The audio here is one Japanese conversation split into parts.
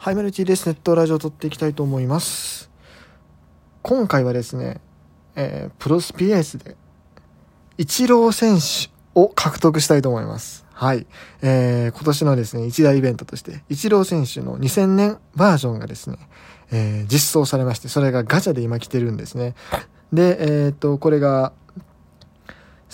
はい、マルチです。ネットラジオを撮っていきたいと思います。今回はですね、えー、プロスピエースで、イチロー選手を獲得したいと思います。はい。えー、今年のですね、一大イベントとして、イチロー選手の2000年バージョンがですね、えー、実装されまして、それがガチャで今来てるんですね。で、えっ、と、これが、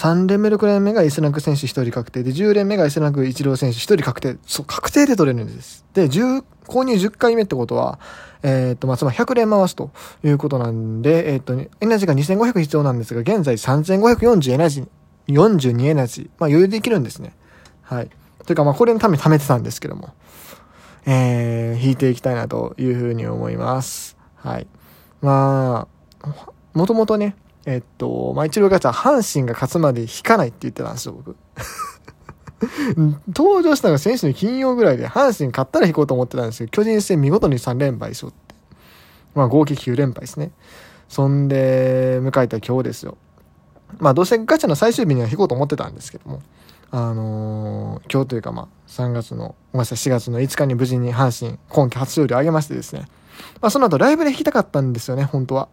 3連目、6連目がイスラク選手1人確定で、10連目がイスラクイチロー選手1人確定。そう、確定で取れるんです。で、10、購入10回目ってことは、えっ、と、まあ、つまり100連回すということなんで、えっ、と、エナジーが2500必要なんですが、現在3540エナジー、42エナジー、まあ、余裕できるんですね。はい。というか、まあ、これのために貯めてたんですけども、えー、引いていきたいなというふうに思います。はい。まあ、もともとね、えっと、まあ、一郎ガチャ、阪神が勝つまで引かないって言ってたんですよ、僕。登場したのが選手の金曜ぐらいで、阪神勝ったら引こうと思ってたんですけど、巨人戦見事に3連敗しよって。まあ、合計9連敗ですね。そんで、迎えた今日ですよ。まあ、どうせガチャの最終日には引こうと思ってたんですけども、あのー、今日というかまあ、3月の、ごめんなさい、4月の5日に無事に阪神、今季初勝利を挙げましてですね。まあ、その後ライブで弾きたかったんですよね、本当は。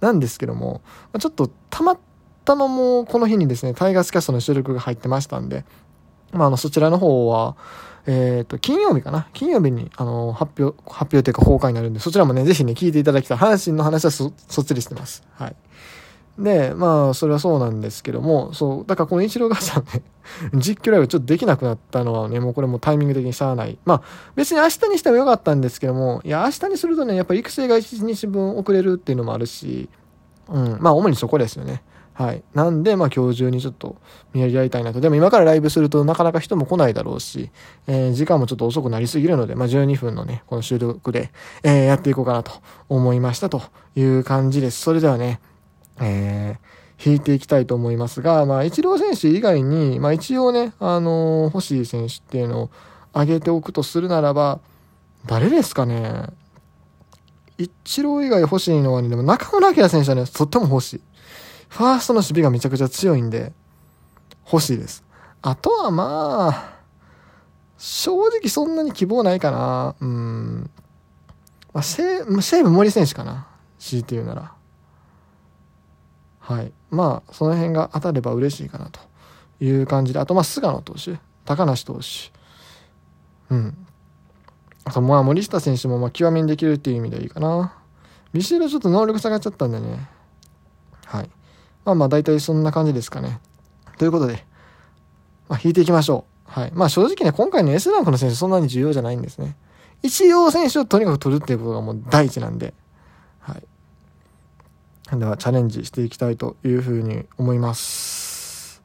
なんですけども、ちょっとたまたまもこの日にですね、タイガースキャストの収録が入ってましたんで、まあ、あの、そちらの方は、えっ、ー、と、金曜日かな？金曜日に、あの、発表、発表というか公開になるんで、そちらもね、ぜひね、聞いていただきたい。阪神の話はそ、そっちりしてます。はい。で、まあ、それはそうなんですけども、そう、だからこのイチローガチャね、実況ライブちょっとできなくなったのはね、もうこれもタイミング的にしゃあない。まあ、別に明日にしてもよかったんですけども、いや、明日にするとね、やっぱり育成が1日分遅れるっていうのもあるし、うん、まあ、主にそこですよね。はい。なんで、まあ今日中にちょっと見やりたいなと。でも今からライブするとなかなか人も来ないだろうし、えー、時間もちょっと遅くなりすぎるので、まあ12分のね、この収録で、えー、やっていこうかなと思いましたという感じです。それではね、えー、引いていきたいと思いますが、まあ、イチロー選手以外に、まあ一応ね、あのー、欲しい選手っていうのを挙げておくとするならば、誰ですかね。イチロー以外欲しいのはね、でも中村明選手はね、とっても欲しい。ファーストの守備がめちゃくちゃ強いんで、欲しいです。あとはまあ、正直そんなに希望ないかな。うん。まあ、西武森選手かな。強いて言うなら。はい。まあ、その辺が当たれば嬉しいかなという感じで。あと、まあ、菅野投手、高梨投手。うん。あと、まあ、森下選手も、まあ、極みにできるっていう意味でいいかな。ビシエドちょっと能力下がっちゃったんでね。はい。まあまあ大体そんな感じですかね。ということで、まあ引いていきましょう。はい。まあ正直ね、今回の S ランクの選手そんなに重要じゃないんですね。一応選手をとにかく取るっていうことがもう第一なんで、はい。ではチャレンジしていきたいというふうに思います。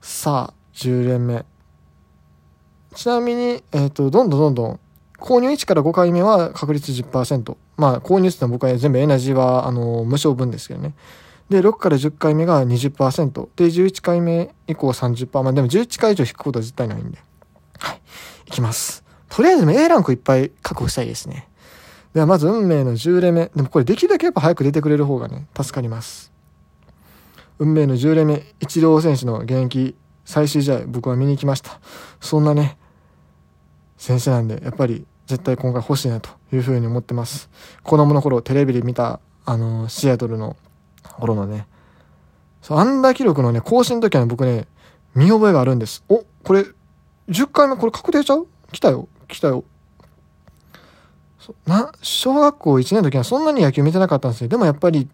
さあ、10連目。ちなみに、えっ、ー、と、どんどんどんどん、購入1から5回目は確率10%。まあ、購入って言っても僕は全部エナジーは、あの、無償分ですけどね。で、6から10回目が20%。で、11回目以降30%。まあでも11回以上引くことは絶対ないんで。はい。いきます。とりあえず A ランクいっぱい確保したいですね。ではまず運命の10連目。でもこれできるだけやっぱ早く出てくれる方がね、助かります。運命の10連目。一郎選手の現役最終試合、僕は見に行きました。そんなね、先生なんで、やっぱり絶対今回欲しいなというふうに思ってます。子供の頃テレビで見た、あの、シアトルの頃のね、そう、アンダー記録のね、更新の時は、ね、僕ね、見覚えがあるんです。お、これ、10回目これ確定ちゃう？来たよ。来たよ。な、小学校1年の時はそんなに野球見てなかったんですよ。でもやっぱり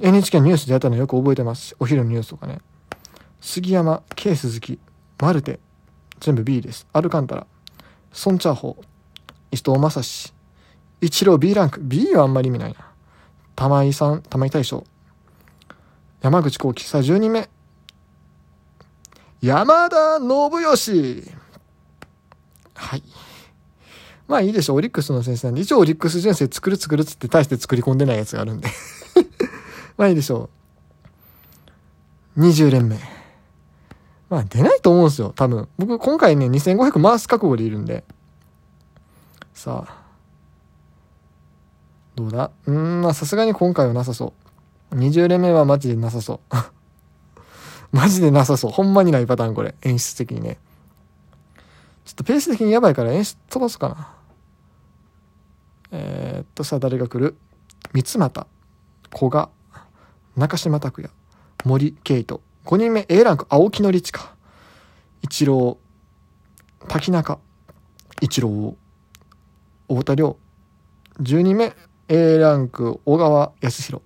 NHK のニュースでやったのよく覚えてます。お昼のニュースとかね。杉山、K 鈴木、マルテ、全部 B です。アルカンタラ、ソンチャーホー、伊藤正史、一郎 B ランク。B はあんまり意味ないな。玉井さん、玉井大将、山口幸喜、さあ12人目。山田信義。はい。まあいいでしょう。オリックスの先生なんで、一応オリックス純正作る作るっつって大して作り込んでないやつがあるんで まあいいでしょう。20連目。まあ出ないと思うんですよ。多分。僕今回ね、2500回す覚悟でいるんで。さあ。どうだ？うん、まあさすがに今回はなさそう。20連目はマジでなさそう。マジでなさそう。ほんまにないパターンこれ。演出的にね。ちょっとペース的にやばいから演出飛ばすかな。えー、っとさあ誰が来る？三俣古賀中島拓也森圭斗5人目 A ランク青木のりちか一郎滝中一郎太田亮10人目 A ランク小川康弘。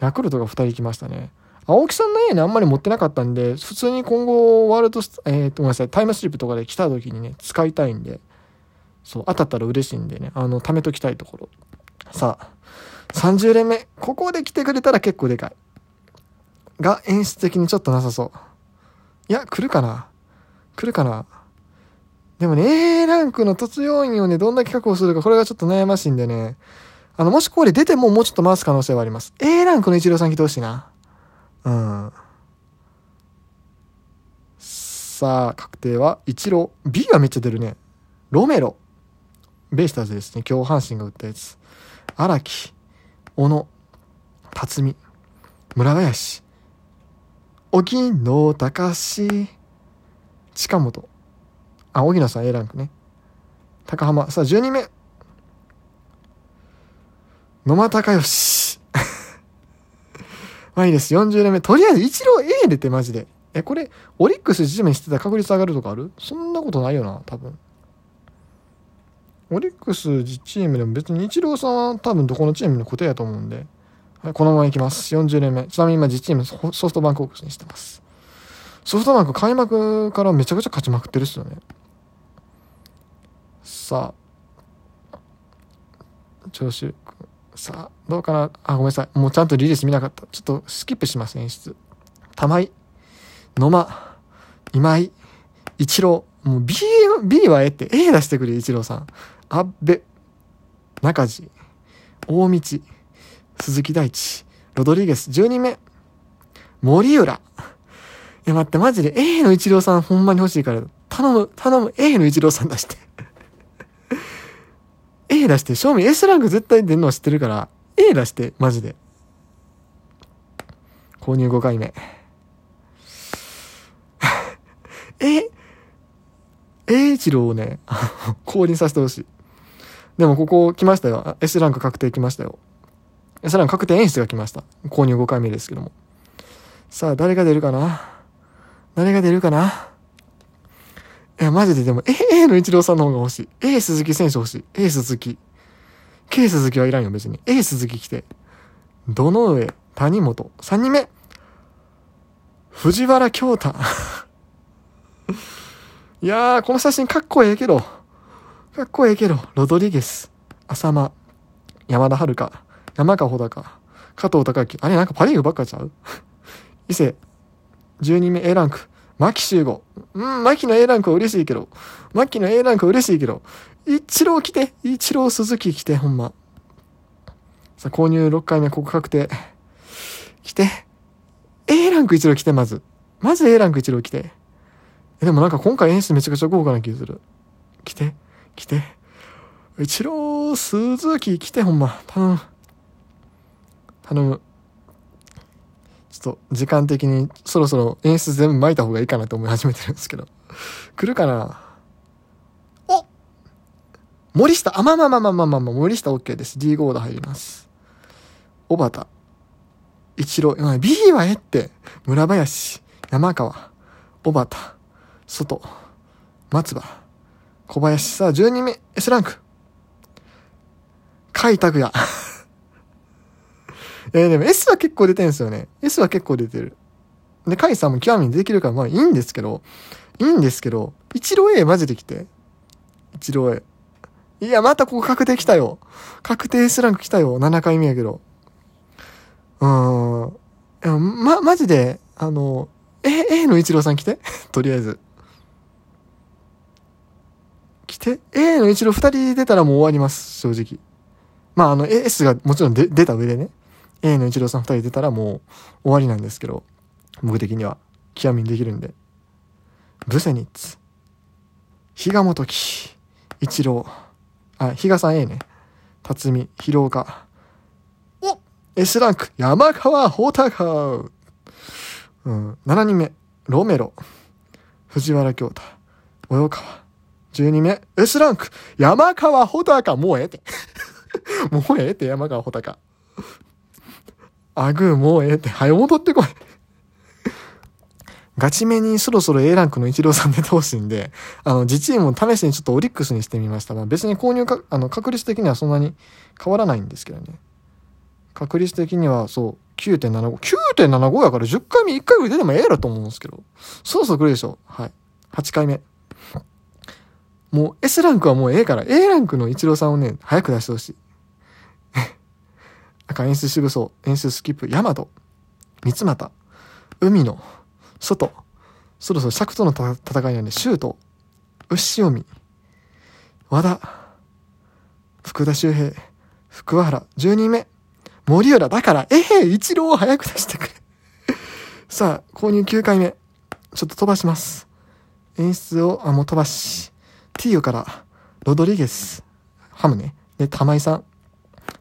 ヤクルトが2人来ましたね。青木さんの A ねあんまり持ってなかったんで普通に今後ワールドスえー、ごめんなさいタイムスリップとかで来た時にね使いたいんでそう当たったら嬉しいんでねあの貯めときたいところさあ30連目ここで来てくれたら結構でかいが演出的にちょっとなさそういや来るかな？来るかな？でもね、A ランクの突要員をね、どんだけ確保するか、これがちょっと悩ましいんでね。あの、もしこれ出てももうちょっと回す可能性はあります。A ランクのイチローさん来てほしいな。うん。さあ、確定は、イチロー。B はめっちゃ出るね。ロメロ。ベイスターズですね。今日阪神が打ったやつ。荒木。小野。辰巳。村林。沖野隆近本。あ、荻野さん A ランクね。高浜。さあ、12名。野間隆義。まあいいです。40年目。とりあえず、一郎 A 出てマジで。え、これ、オリックス地面してたら確率上がるとかある？そんなことないよな、多分。オリックスチームでも別にイチローさんは多分どこのチームの答えやと思うんで、はい、このままいきます。40年目。ちなみに今実チームソフトバンクオークスにしてます。ソフトバンク開幕からめちゃくちゃ勝ちまくってるっすよね。さあ、調子、さあ、どうかな？あ、ごめんなさい。もうちゃんとリリース見なかった。ちょっとスキップします、演出。玉井、野間、今井、一郎。もう B、B はえって A 出してくれ、一郎さん。あっべ、中地、大道、鈴木大地、ロドリゲス、12人目、森浦。いや待って、マジで A の一郎さんほんまに欲しいから、頼む、頼む、A の一郎さん出して。A 出して、正味 S ランク絶対出るのは知ってるから、A 出して、マジで。購入5回目。え、A 一郎をね、降臨させてほしい。でもここ来ましたよ。S ランク確定来ましたよ。S ランク確定演出が来ました。購入5回目ですけども。さあ、誰が出るかな？誰が出るかな？いや、マジででも、A のイチローさんの方が欲しい。A 鈴木選手欲しい。A 鈴木。K 鈴木はいらんよ、別に。A 鈴木来て。どの上、谷本。3人目？藤原京太。いやー、この写真かっこええけど。かっこええけど。ロドリゲス。浅間。山田遥。山川穂高。加藤隆明。あれ、なんかパリーグばっかちゃう？伊勢。12人目 A ランク。牧集合。うん、牧の A ランクは嬉しいけど。牧の A ランクは嬉しいけど。一郎来て。一郎鈴木来て、ほんま。さあ、購入6回目、ここ確定。来て。A ランク一郎来て、まず。まず A ランク一郎来て。え、でもなんか今回演出めちゃくちゃ豪華な気がする。来て。来て。一郎鈴木来て、ほんま。頼む。頼む。ちょっと時間的にそろそろ演出全部巻いた方がいいかなと思い始めてるんですけど。来るかな？お森下、あ、まあまあまあまあまあまあ、森下 OK です。D ゴード入ります。小畑。一郎、B はえって。村林、山川、小畑、外、松葉、小林。さあ、12人目、S ランク。甲斐拓也。えー、でも S は結構出てるんですよね。S は結構出てる。で、カイさんも極みにできるから、まあいいんですけど、いいんですけど、一郎 A マジで来て。一郎 A。いや、またここ確定来たよ。確定 S ランク来たよ。7回目やけど。うーん。ま、マジで、あの、A、A の一郎さん来て？とりあえず。来て？A の一郎二人出たらもう終わります。正直。まあ、あの、S がもちろん出た上でね。A の一郎さん2人出たらもう終わりなんですけど、僕的には。極みにできるんで。ブセニッツ、比嘉元樹、一郎、あ、比嘉さん A ね。辰巳、広岡。お !S ランク、山川穂高うん、7人目、ロメロ、藤原京太、及川、12名、S ランク、山川穂高、もうええて。もうええって、山川穂高。アグー、もうええって、早戻ってこい。ガチめにそろそろ A ランクのイチローさん出てほしいんで、あの、自チームを試しにちょっとオリックスにしてみました。まあ、別に購入か、あの、確率的にはそんなに変わらないんですけどね。確率的にはそう、9.75。9.75やから10回目1回ぐらい出てもええらと思うんですけど。そろそろ来るでしょ。はい。8回目。もう S ランクはもうええから、A ランクのイチローさんをね、早く出してほしい。赤演出渋そう、演出スキップ、ヤマト、三俣、海野、外、そろそろ尺との戦いなんで、シュート、牛読み、和田、福田周平、福原、10人目、森浦、だから、ええー、一郎を早く出してくれ。さあ、購入9回目。ちょっと飛ばします。演出を、あ、もう飛ばし。ティーユから、ロドリゲス、ハムね。で、玉井さん、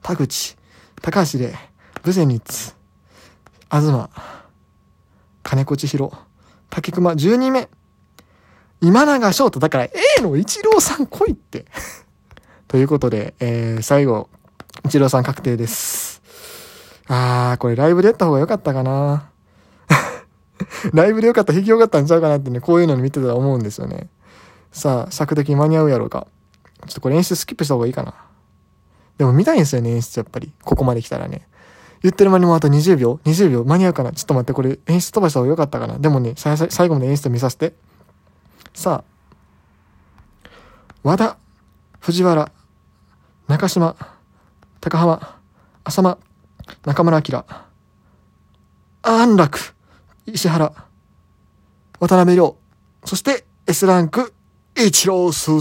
田口、高橋で、ブゼニッツ、東、金子千尋、竹熊12人目。今永翔太、だから A の一郎さん来いって。ということで、えー、最後、一郎さん確定です。あー、これライブでやった方が良かったかな。ライブで良かった、引き良かったんちゃうかなってね、こういうのに見てたら思うんですよね。さあ、尺的に間に合うやろうか。ちょっとこれ演出スキップした方がいいかな。でも見たいんですよね、演出やっぱり。ここまで来たらね。言ってる間にもあと20秒 ?20 秒間に合うかなちょっと待って、これ演出飛ばした方が良かったかなでもね、最後まで演出見させて。さあ、和田、藤原、中島、高浜、浅間、中村明、安楽、石原、渡辺亮、そして S ランク、イチロー鈴